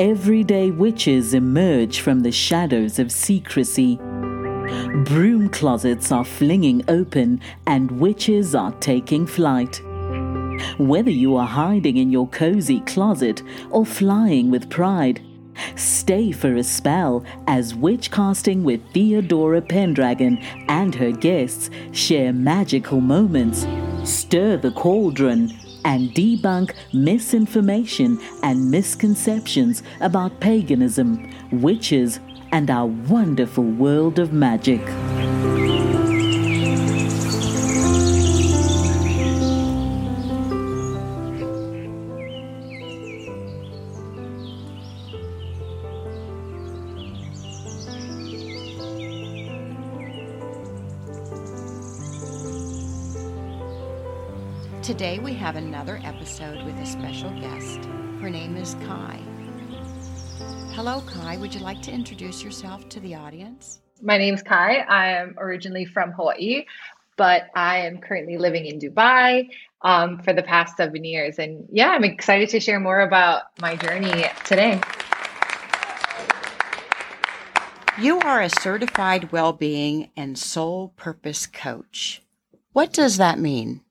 everyday witches emerge from the shadows of secrecy. Broom closets are flinging open and witches are taking flight. Whether you are hiding in your cozy closet or flying with pride, stay for a spell as Witchcasting with Theodora Pendragon and her guests share magical moments, stir the cauldron, and debunk misinformation and misconceptions about paganism, witches, and our wonderful world of magic. Today we have another episode with a special guest. Her name is Kai. Hello, Kai. Would you like to introduce yourself to the audience? My name is Kai. I am originally from Hawaii, but I am currently living in Dubai um, for the past seven years. And yeah, I'm excited to share more about my journey today. You are a certified well being and soul purpose coach. What does that mean?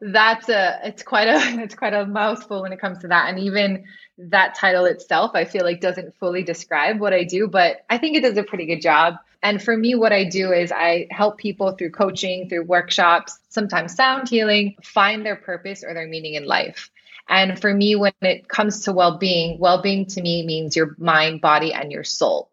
That's a it's quite a it's quite a mouthful when it comes to that. And even that title itself, I feel like doesn't fully describe what I do, but I think it does a pretty good job. And for me, what I do is I help people through coaching, through workshops, sometimes sound healing, find their purpose or their meaning in life. And for me, when it comes to well being, well being to me means your mind, body, and your soul.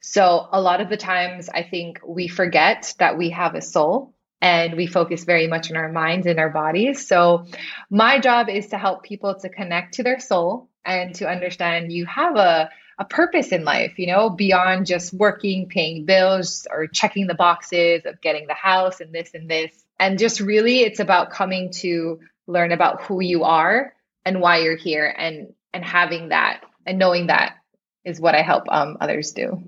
So a lot of the times I think we forget that we have a soul and we focus very much on our minds and our bodies. So my job is to help people to connect to their soul and to understand you have a a purpose in life, you know, beyond just working, paying bills, or checking the boxes of getting the house and this and this. And just really, it's about coming to learn about who you are and why you're here and and having that and knowing that is what I help um, others do.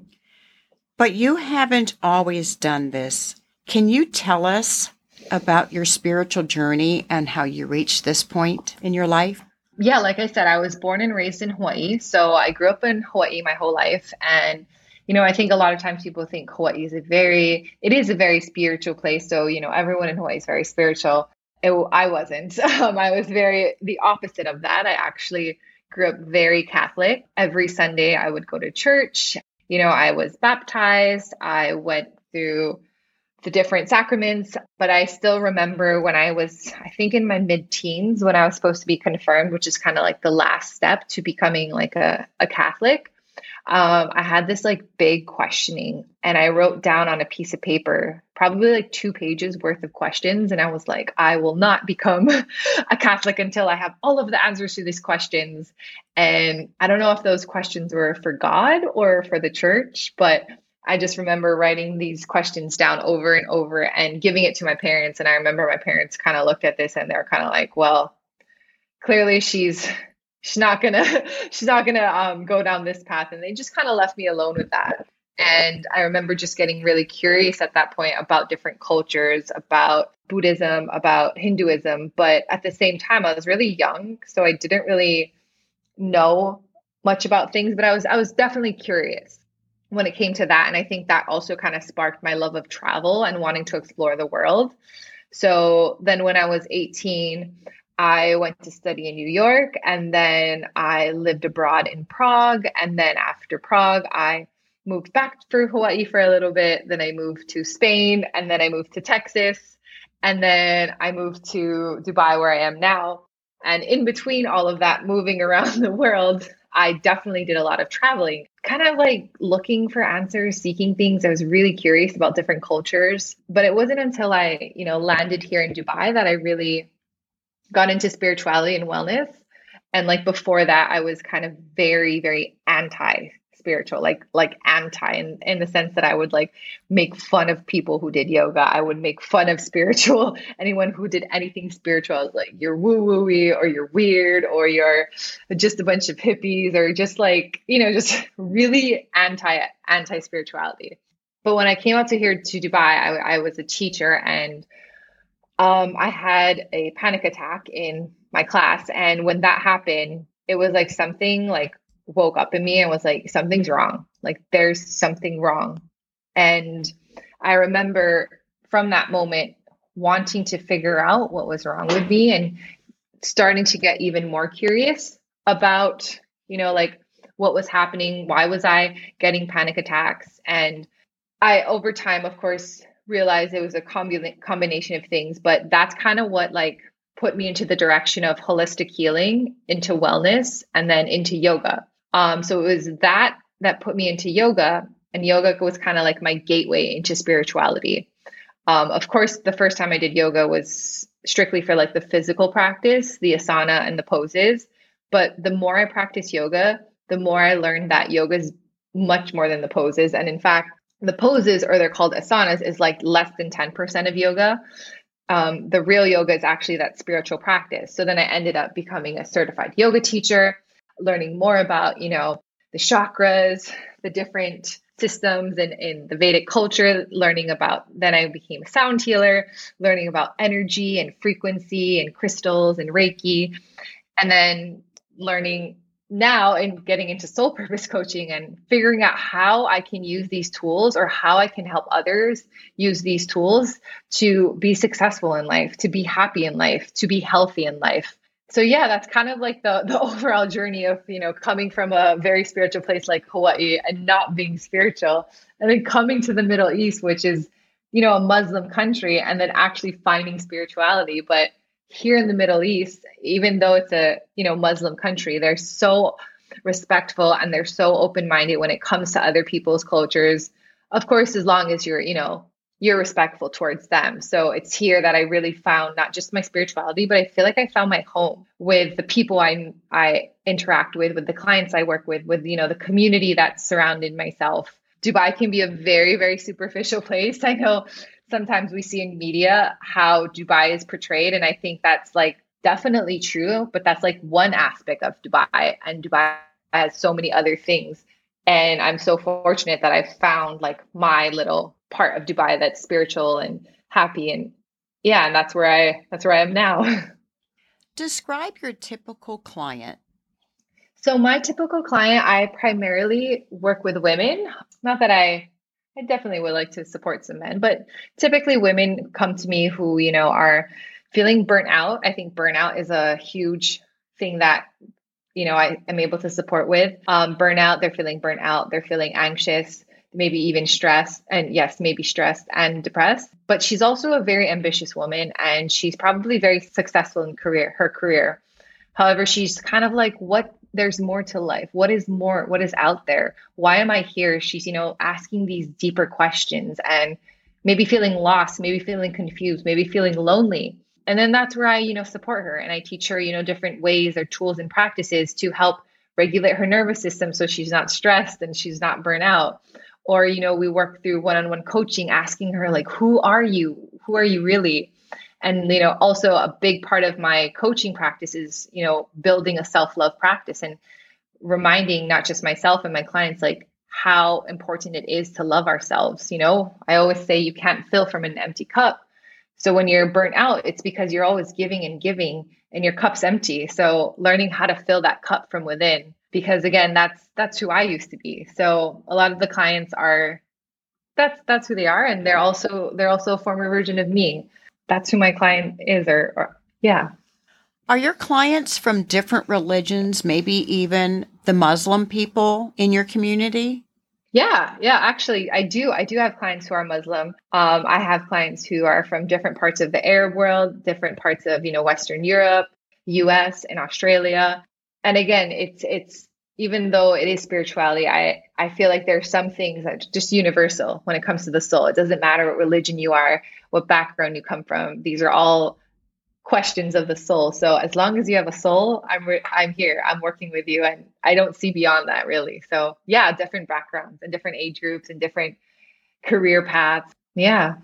But you haven't always done this. Can you tell us about your spiritual journey and how you reached this point in your life? yeah, like I said, I was born and raised in Hawaii. So I grew up in Hawaii my whole life. And, you know, I think a lot of times people think Hawaii is a very, it is a very spiritual place. So, you know, everyone in Hawaii is very spiritual. It, I wasn't. Um, I was very the opposite of that. I actually grew up very Catholic. Every Sunday I would go to church. You know, I was baptized. I went through the different sacraments. But I still remember when I was, I think in my mid teens, when I was supposed to be confirmed, which is kind of like the last step to becoming like a, a Catholic. Um, I had this like big questioning and I wrote down on a piece of paper, probably like two pages worth of questions. And I was like, I will not become a Catholic until I have all of the answers to these questions. And I don't know if those questions were for God or for the church, but I just remember writing these questions down over and over and giving it to my parents. And I remember my parents kind of looked at this and they're kind of like, well, clearly she's she's not gonna she's not gonna um, go down this path. And they just kind of left me alone with that. And I remember just getting really curious at that point about different cultures, about Buddhism, about Hinduism. But at the same time, I was really young, so I didn't really know much about things. But I was I was definitely curious when it came to that. And I think that also kind of sparked my love of travel and wanting to explore the world. So then when I was 18, I went to study in New York and then I lived abroad in Prague. And then after Prague, I moved back through Hawaii for a little bit. Then I moved to Spain and then I moved to Texas. And then I moved to Dubai, where I am now. And in between all of that moving around the world, I definitely did a lot of traveling, kind of like looking for answers, seeking things. I was really curious about different cultures. But it wasn't until I, you know, landed here in Dubai that I really got into spirituality and wellness. And like before that, I was kind of very, very anti spiritual, like like anti in, in the sense that I would like make fun of people who did yoga. I would make fun of spiritual anyone who did anything spiritual. I was like, you're woo wooey or you're weird or you're just a bunch of hippies or just like, you know, just really anti anti spirituality. But when I came out to here to Dubai, I, I was a teacher and um, I had a panic attack in my class. And when that happened, it was like something like woke up in me and was like, something's wrong. Like there's something wrong. And I remember from that moment wanting to figure out what was wrong with me and starting to get even more curious about, you know, like what was happening, why was I getting panic attacks? And I, over time, of course, realized it was a combi- combination of things, but that's kind of what like put me into the direction of holistic healing, into wellness, and then into yoga. Um, so it was that that put me into yoga, and yoga was kind of like my gateway into spirituality. Um, of course, the first time I did yoga was strictly for like the physical practice, the asana and the poses. But the more I practice yoga, the more I learned that yoga is much more than the poses. And in fact, the poses, or they're called asanas, is like less than 10% of yoga. Um, the real yoga is actually that spiritual practice. So then I ended up becoming a certified yoga teacher, learning more about, you know, the chakras, the different systems and in the Vedic culture, learning about then I became a sound healer, learning about energy and frequency and crystals and Reiki, and then learning now and getting into soul purpose coaching and figuring out how I can use these tools or how I can help others use these tools to be successful in life, to be happy in life, to be healthy in life. So yeah, that's kind of like the the overall journey of, you know, coming from a very spiritual place like Hawaii and not being spiritual and then coming to the Middle East which is, you know, a Muslim country and then actually finding spirituality, but here in the Middle East, even though it's a you know Muslim country, they're so respectful and they're so open minded when it comes to other people's cultures. Of course, as long as you're you know you're respectful towards them. So it's here that I really found not just my spirituality, but I feel like I found my home with the people I I interact with, with the clients I work with, with you know the community that's surrounded myself. Dubai can be a very very superficial place. I know sometimes we see in media how Dubai is portrayed. And I think that's like definitely true, but that's like one aspect of Dubai. And Dubai has so many other things. And I'm so fortunate that I've found like my little part of Dubai that's spiritual and happy. And yeah, and that's where I that's where I am now. Describe your typical client. So my typical client, I primarily work with women. Not that I I definitely would like to support some men, but typically women come to me who, you know, are feeling burnt out. I think burnout is a huge thing that, you know, I am able to support with. Um, burnout, they're feeling burnt out, they're feeling anxious, maybe even stressed, and yes, maybe stressed and depressed. But she's also a very ambitious woman and she's probably very successful in career, her career. However, she's kind of like, what there's more to life what is more what is out there why am i here she's you know asking these deeper questions and maybe feeling lost maybe feeling confused maybe feeling lonely and then that's where i you know support her and i teach her you know different ways or tools and practices to help regulate her nervous system so she's not stressed and she's not burnt out. Or you know we work through one-on-one coaching asking her like who are you? Who are you really? And you know also a big part of my coaching practice is you know building a self-love practice and reminding not just myself and my clients like how important it is to love ourselves you know? I always say you can't fill from an empty cup so when you're burnt out it's because you're always giving and giving and your cup's empty. So learning how to fill that cup from within because again that's that's who i used to be. So a lot of the clients are that's that's who they are. And they're also they're also a former version of me. That's who my client is or, or yeah. Are your clients from different religions maybe even the muslim people in your community yeah yeah actually i do i do have clients who are muslim. Um, i have clients who are from different parts of the arab world different parts of you know western europe us and australia. And again it's it's even though it is spirituality i i feel like there are some things that just universal when it comes to the soul. It doesn't matter what religion you are what background you come from. These are all questions of the soul. So as long as you have a soul, I'm re- I'm here. I'm working with you, and I don't see beyond that really. So yeah, different backgrounds and different age groups and different career paths. Yeah.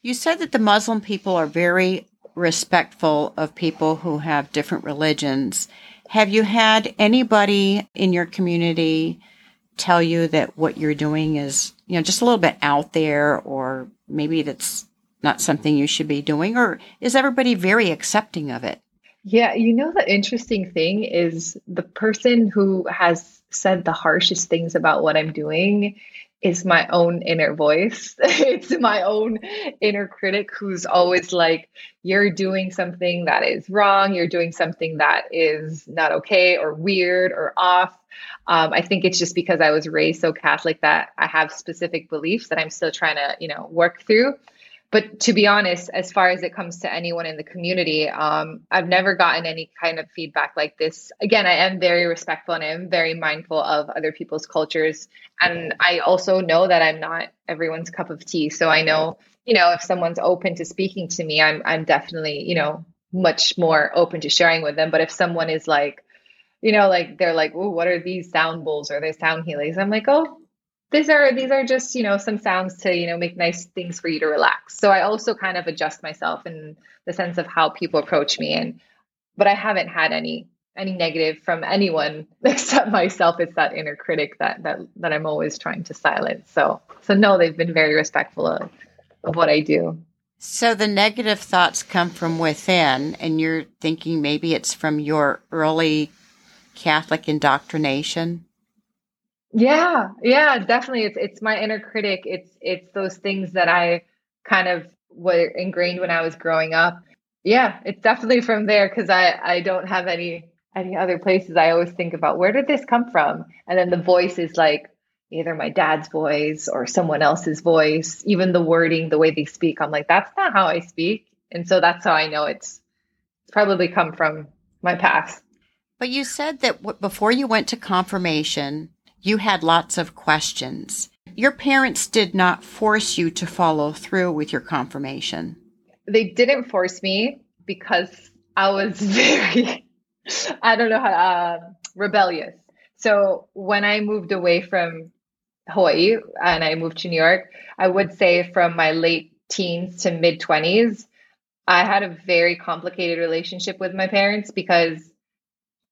You said that the Muslim people are very respectful of people who have different religions. Have you had anybody in your community tell you that what you're doing is, you know, just a little bit out there or maybe that's not something you should be doing or is everybody very accepting of it Yeah, you know, the interesting thing is the person who has said the harshest things about what I'm doing is my own inner voice. it's my own inner critic who's always like, you're doing something that is wrong. You're doing something that is not okay or weird or off. Um, I think it's just because I was raised so Catholic that I have specific beliefs that I'm still trying to, you know, work through but to be honest, as far as it comes to anyone in the community, um, I've never gotten any kind of feedback like this. Again, I am very respectful and I am very mindful of other people's cultures. And I also know that I'm not everyone's cup of tea. So I know, you know, if someone's open to speaking to me, I'm I'm definitely, you know, much more open to sharing with them. But if someone is like, you know, like they're like, oh, what are these sound bowls or these sound healings? I'm like, oh, these are these are just you know some sounds to you know make nice things for you to relax. So i also kind of adjust myself in the sense of how people approach me and but i haven't had any any negative from anyone except myself. It's that inner critic that that that i'm always trying to silence. So so no they've been very respectful of, of what i do. So the negative thoughts come from within and you're thinking maybe it's from your early catholic indoctrination yeah, yeah, definitely. It's it's my inner critic. It's it's those things that I kind of were ingrained when I was growing up. Yeah, it's definitely from there because I I don't have any any other places. I always think about where did this come from, and then the voice is like either my dad's voice or someone else's voice. Even the wording, the way they speak, I'm like that's not how I speak, and so that's how I know it's probably come from my past. But you said that w- before you went to confirmation, you had lots of questions. Your parents did not force you to follow through with your confirmation. They didn't force me because I was very, I don't know how, uh, rebellious. So when I moved away from Hawaii and I moved to New York, I would say from my late teens to mid 20s, I had a very complicated relationship with my parents because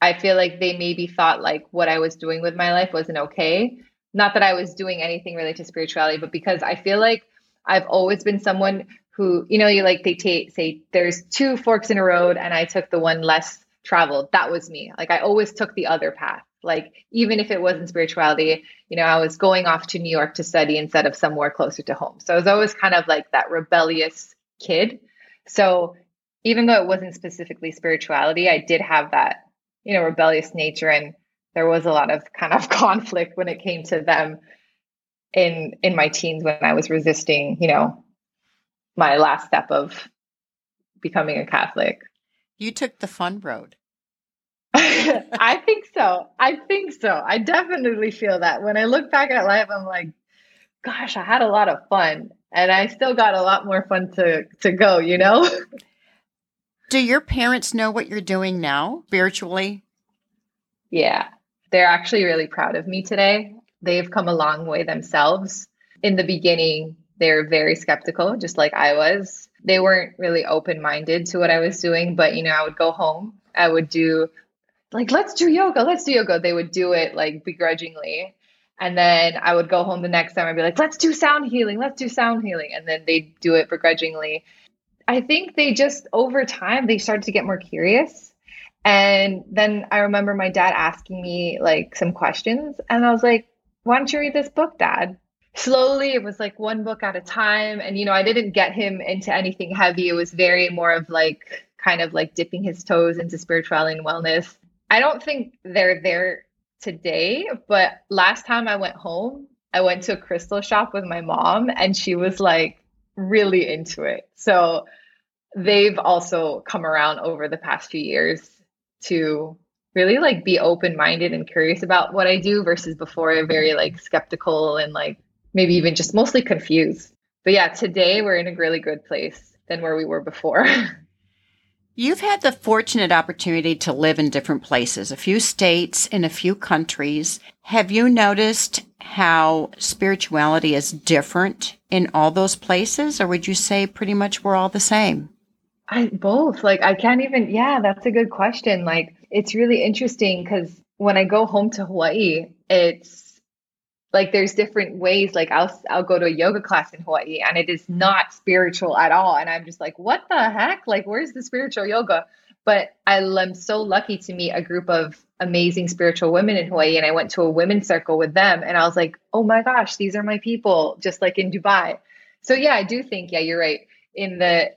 I feel like they maybe thought like what I was doing with my life wasn't okay. Not that I was doing anything related to spirituality, but because I feel like I've always been someone who, you know, you like they t- say there's two forks in a road and I took the one less traveled. That was me. Like I always took the other path. Like even if it wasn't spirituality, you know, I was going off to New York to study instead of somewhere closer to home. So I was always kind of like that rebellious kid. So even though it wasn't specifically spirituality, I did have that you know, rebellious nature. And there was a lot of kind of conflict when it came to them in in my teens when I was resisting, you know, my last step of becoming a Catholic. You took the fun road. I think so. I think so. I definitely feel that. When I look back at life, I'm like, gosh, I had a lot of fun. And I still got a lot more fun to to go, you know? Do your parents know what you're doing now spiritually? Yeah, they're actually really proud of me today. They've come a long way themselves. In the beginning, they're very skeptical, just like I was. They weren't really open minded to what I was doing, but you know, I would go home, I would do like, let's do yoga, let's do yoga. They would do it like begrudgingly. And then I would go home the next time I'd be like, let's do sound healing, let's do sound healing. And then they'd do it begrudgingly. I think they just over time they started to get more curious. And then I remember my dad asking me like some questions and I was like, "Why don't you read this book, dad?" Slowly, it was like one book at a time and you know, I didn't get him into anything heavy. It was very more of like kind of like dipping his toes into spirituality and wellness. I don't think they're there today, but last time I went home, I went to a crystal shop with my mom and she was like really into it. So they've also come around over the past few years to really like be open minded and curious about what I do versus before very like skeptical and like maybe even just mostly confused. But yeah, today we're in a really good place than where we were before. You've had the fortunate opportunity to live in different places, a few states, in a few countries. Have you noticed how spirituality is different in all those places, or would you say pretty much we're all the same? I both. Like I can't even yeah, that's a good question. Like it's really interesting cuz when I go home to Hawaii, it's like there's different ways like I'll I'll go to a yoga class in Hawaii and it is not spiritual at all and I'm just like what the heck? Like where's the spiritual yoga? But I'm so lucky to meet a group of amazing spiritual women in Hawaii. And I went to a women's circle with them. And I was like, oh my gosh, these are my people, just like in Dubai. So, yeah, I do think, yeah, you're right. In the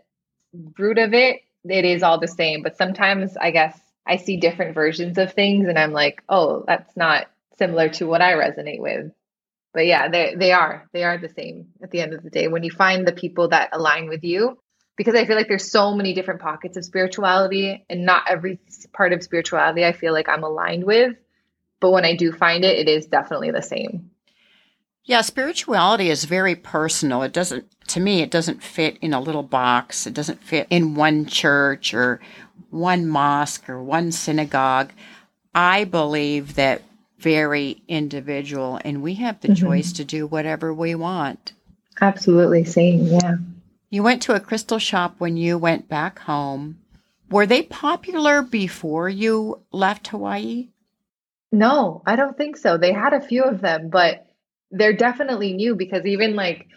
root of it, it is all the same. But sometimes I guess I see different versions of things and I'm like, oh, that's not similar to what I resonate with. But yeah, they they are. They are the same at the end of the day. When you find the people that align with you, because I feel like there's so many different pockets of spirituality and not every part of spirituality I feel like I'm aligned with. But when I do find it, it is definitely the same. Yeah, spirituality is very personal. It doesn't, to me, it doesn't fit in a little box. It doesn't fit in one church or one mosque or one synagogue. I believe that very individual and we have the mm-hmm. choice to do whatever we want. Absolutely. Same. Yeah. You went to a crystal shop when you went back home. Were they popular before you left Hawaii? No, I don't think so. They had a few of them, but they're definitely new because even like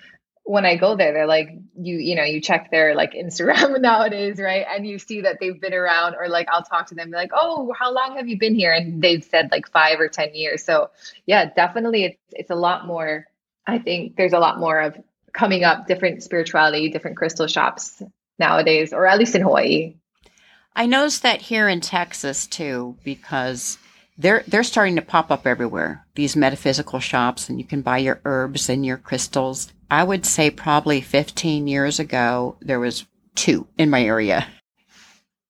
when I go there, they're like, you, you know, you check their like Instagram nowadays, right? And you see that they've been around, or like I'll talk to them, like, oh, how long have you been here? And they've said like five or 10 years. So yeah, definitely it's, it's a lot more. I think there's a lot more of coming up different spirituality, different crystal shops nowadays, or at least in Hawaii. I noticed that here in Texas too, because they're they're starting to pop up everywhere. These metaphysical shops, and you can buy your herbs and your crystals. I would say probably 15 years ago there was two in my area.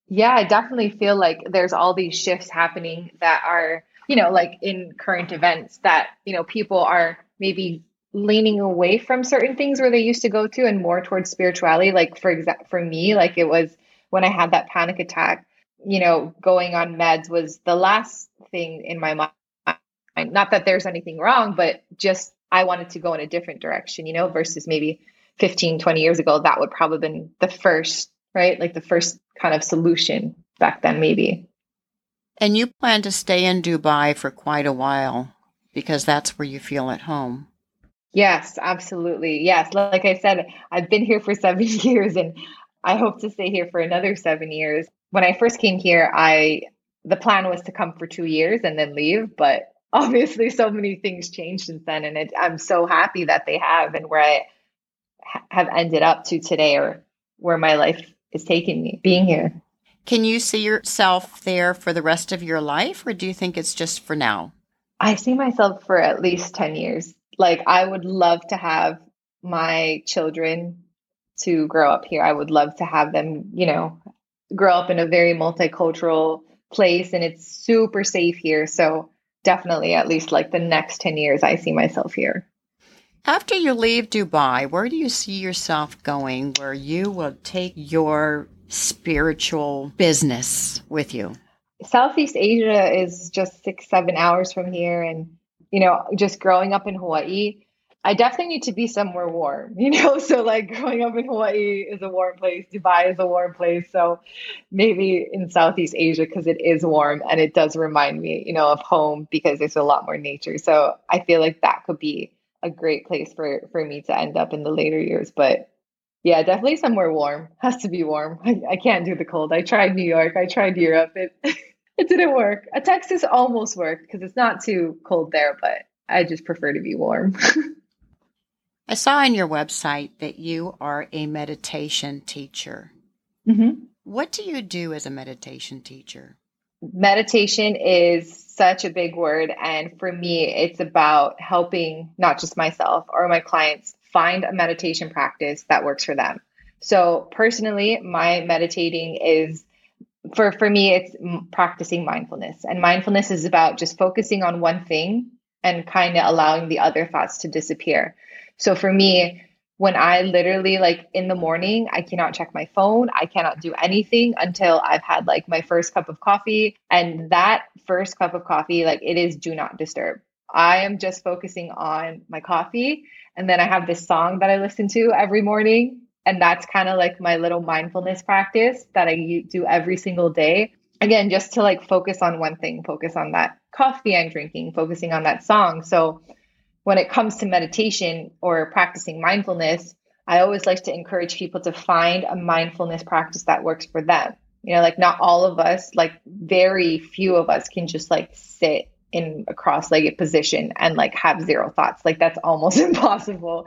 Yeah, I definitely feel like there's all these shifts happening that are, you know, like in current events that, you know, people are maybe leaning away from certain things where they used to go to and more towards spirituality. Like for example for me like it was when i had that panic attack you know going on meds was the last thing in my mind. Not that there's anything wrong but just i wanted to go in a different direction you know versus maybe 15 20 years ago that would probably been the first right? Like the first kind of solution back then maybe. And you plan to stay in dubai for quite a while because that's where you feel at home Yes, absolutely. Yes. Like I said, I've been here for seven years and I hope to stay here for another seven years. When I first came here, I the plan was to come for two years and then leave, but obviously so many things changed since then and it, i'm so happy that they have and where i ha- have ended up to today or where my life is taking me being here can you see yourself there for the rest of your life or do you think it's just for now i see myself for at least 10 years like I would love to have my children to grow up here. I would love to have them, you know, grow up in a very multicultural place and it's super safe here. So definitely at least like the next 10 years I see myself here. After you leave Dubai, where do you see yourself going where you will take your spiritual business with you? Southeast Asia is just six, seven hours from here. And you know, just growing up in Hawaii, I definitely need to be somewhere warm, you know? So, like, growing up in Hawaii is a warm place, Dubai is a warm place. So, maybe in Southeast Asia, because it is warm and it does remind me, you know, of home because there's a lot more nature. So, I feel like that could be a great place for, for me to end up in the later years. But yeah, definitely somewhere warm. Has to be warm. I, I can't do the cold. I tried New York, I tried Europe. It, it didn't work. A Texas almost worked because it's not too cold there, but I just prefer to be warm. I saw on your website that you are a meditation teacher. Mm-hmm. What do you do as a meditation teacher? Meditation is such a big word. And for me, it's about helping not just myself or my clients find a meditation practice that works for them. So, personally, my meditating is for for me it's practicing mindfulness. And mindfulness is about just focusing on one thing and kind of allowing the other thoughts to disappear. So for me when i literally like in the morning i cannot check my phone i cannot do anything until i've had like my first cup of coffee. And that first cup of coffee like it is do not disturb. I am just focusing on my coffee and then i have this song that i listen to every morning and that's kind of like my little mindfulness practice that I do every single day. Again, just to like focus on one thing, focus on that coffee I'm drinking, focusing on that song. So when it comes to meditation or practicing mindfulness, I always like to encourage people to find a mindfulness practice that works for them. You know, like not all of us, like very few of us can just like sit in a cross-legged position and like have zero thoughts. Like that's almost impossible.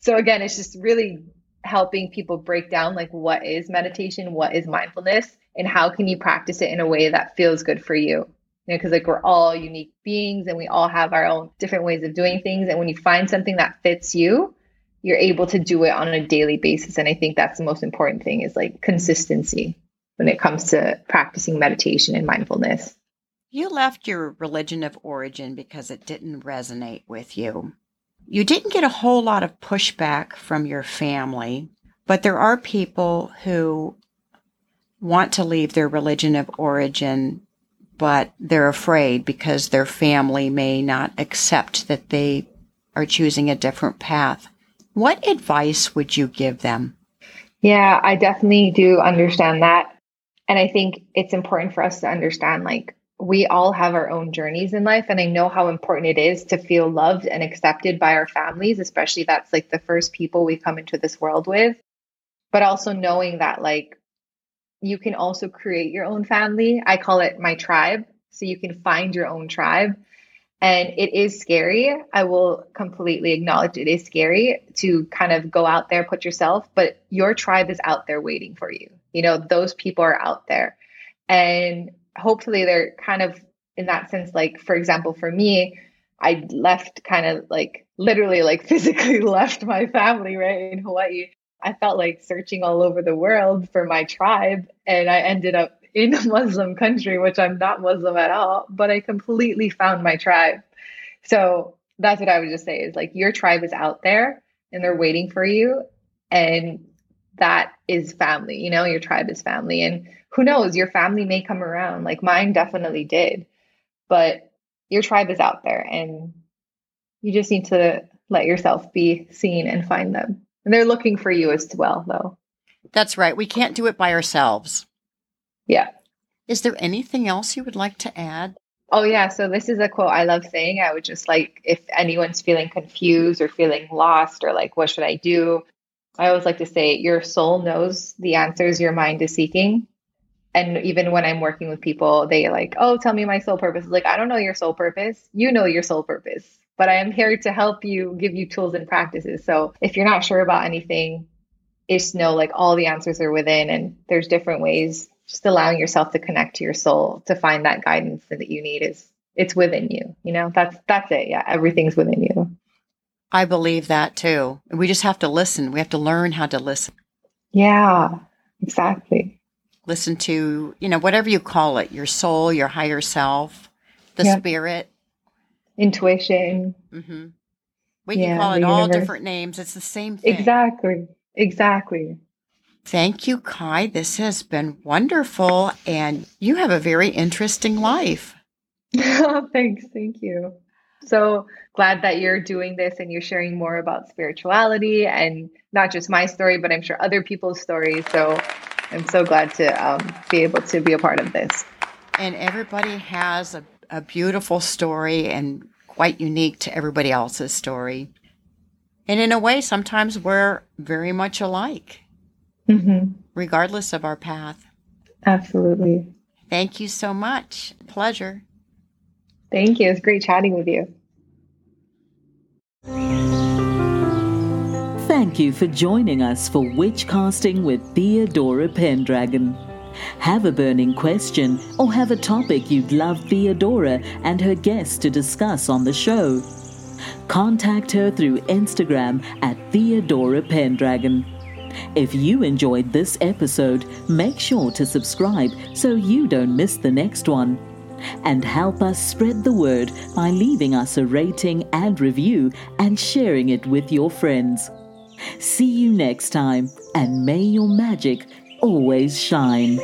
So again, it's just really helping people break down like what is meditation, what is mindfulness, and how can you practice it in a way that feels good for you. You know, because like we're all unique beings and we all have our own different ways of doing things. And when you find something that fits you, you're able to do it on a daily basis. And I think that's the most important thing is like consistency when it comes to practicing meditation and mindfulness. You left your religion of origin because it didn't resonate with you. You didn't get a whole lot of pushback from your family, but there are people who want to leave their religion of origin, but they're afraid because their family may not accept that they are choosing a different path. What advice would you give them? Yeah, I definitely do understand that. And I think it's important for us to understand like we all have our own journeys in life. And I know how important it is to feel loved and accepted by our families, especially that's like the first people we come into this world with. But also knowing that like you can also create your own family. I call it my tribe. So you can find your own tribe. And it is scary. I will completely acknowledge it is scary to kind of go out there, put yourself, but your tribe is out there waiting for you. You know, those people are out there. And hopefully they're kind of in that sense, like, for example, for me, I left kind of like literally like physically left my family right in Hawaii. I felt like searching all over the world for my tribe and I ended up in a Muslim country, which I'm not Muslim at all, but I completely found my tribe. So that's what I would just say is like your tribe is out there and they're waiting for you. And that is family, you know, your tribe is family. And who knows, your family may come around. Like mine definitely did. But your tribe is out there and you just need to let yourself be seen and find them. And they're looking for you as well, though. That's right. We can't do it by ourselves. Yeah. Is there anything else you would like to add? Oh, yeah. So, this is a quote I love saying. I would just like, if anyone's feeling confused or feeling lost or like, what should I do? I always like to say, your soul knows the answers your mind is seeking. And even when I'm working with people, they like, oh, tell me my soul purpose. Like, I don't know your soul purpose. You know your soul purpose, but I am here to help you, give you tools and practices. So if you're not sure about anything, just know like all the answers are within and there's different ways just allowing yourself to connect to your soul to find that guidance that you need is it's within you you know that's that's it yeah everything's within you i believe that too we just have to listen we have to learn how to listen yeah exactly listen to you know whatever you call it your soul your higher self the yeah. spirit intuition mm-hmm. we can call it all different names it's the same thing exactly exactly Thank you, Kai. This has been wonderful, and you have a very interesting life. Thanks. Thank you. So glad that you're doing this and you're sharing more about spirituality and not just my story, but I'm sure other people's stories. So I'm so glad to um, be able to be a part of this. And everybody has a, a beautiful story and quite unique to everybody else's story. And in a way, sometimes we're very much alike mm-hmm. regardless of our path. Absolutely. Thank you so much. Pleasure. Thank you. It's great chatting with you. Thank you for joining us for Witchcasting with Theodora Pendragon. Have a burning question or have a topic you'd love Theodora and her guests to discuss on the show? Contact her through Instagram at Theodora Pendragon. If you enjoyed this episode, make sure to subscribe so you don't miss the next one. And help us spread the word by leaving us a rating and review and sharing it with your friends. See you next time, and may your magic always shine.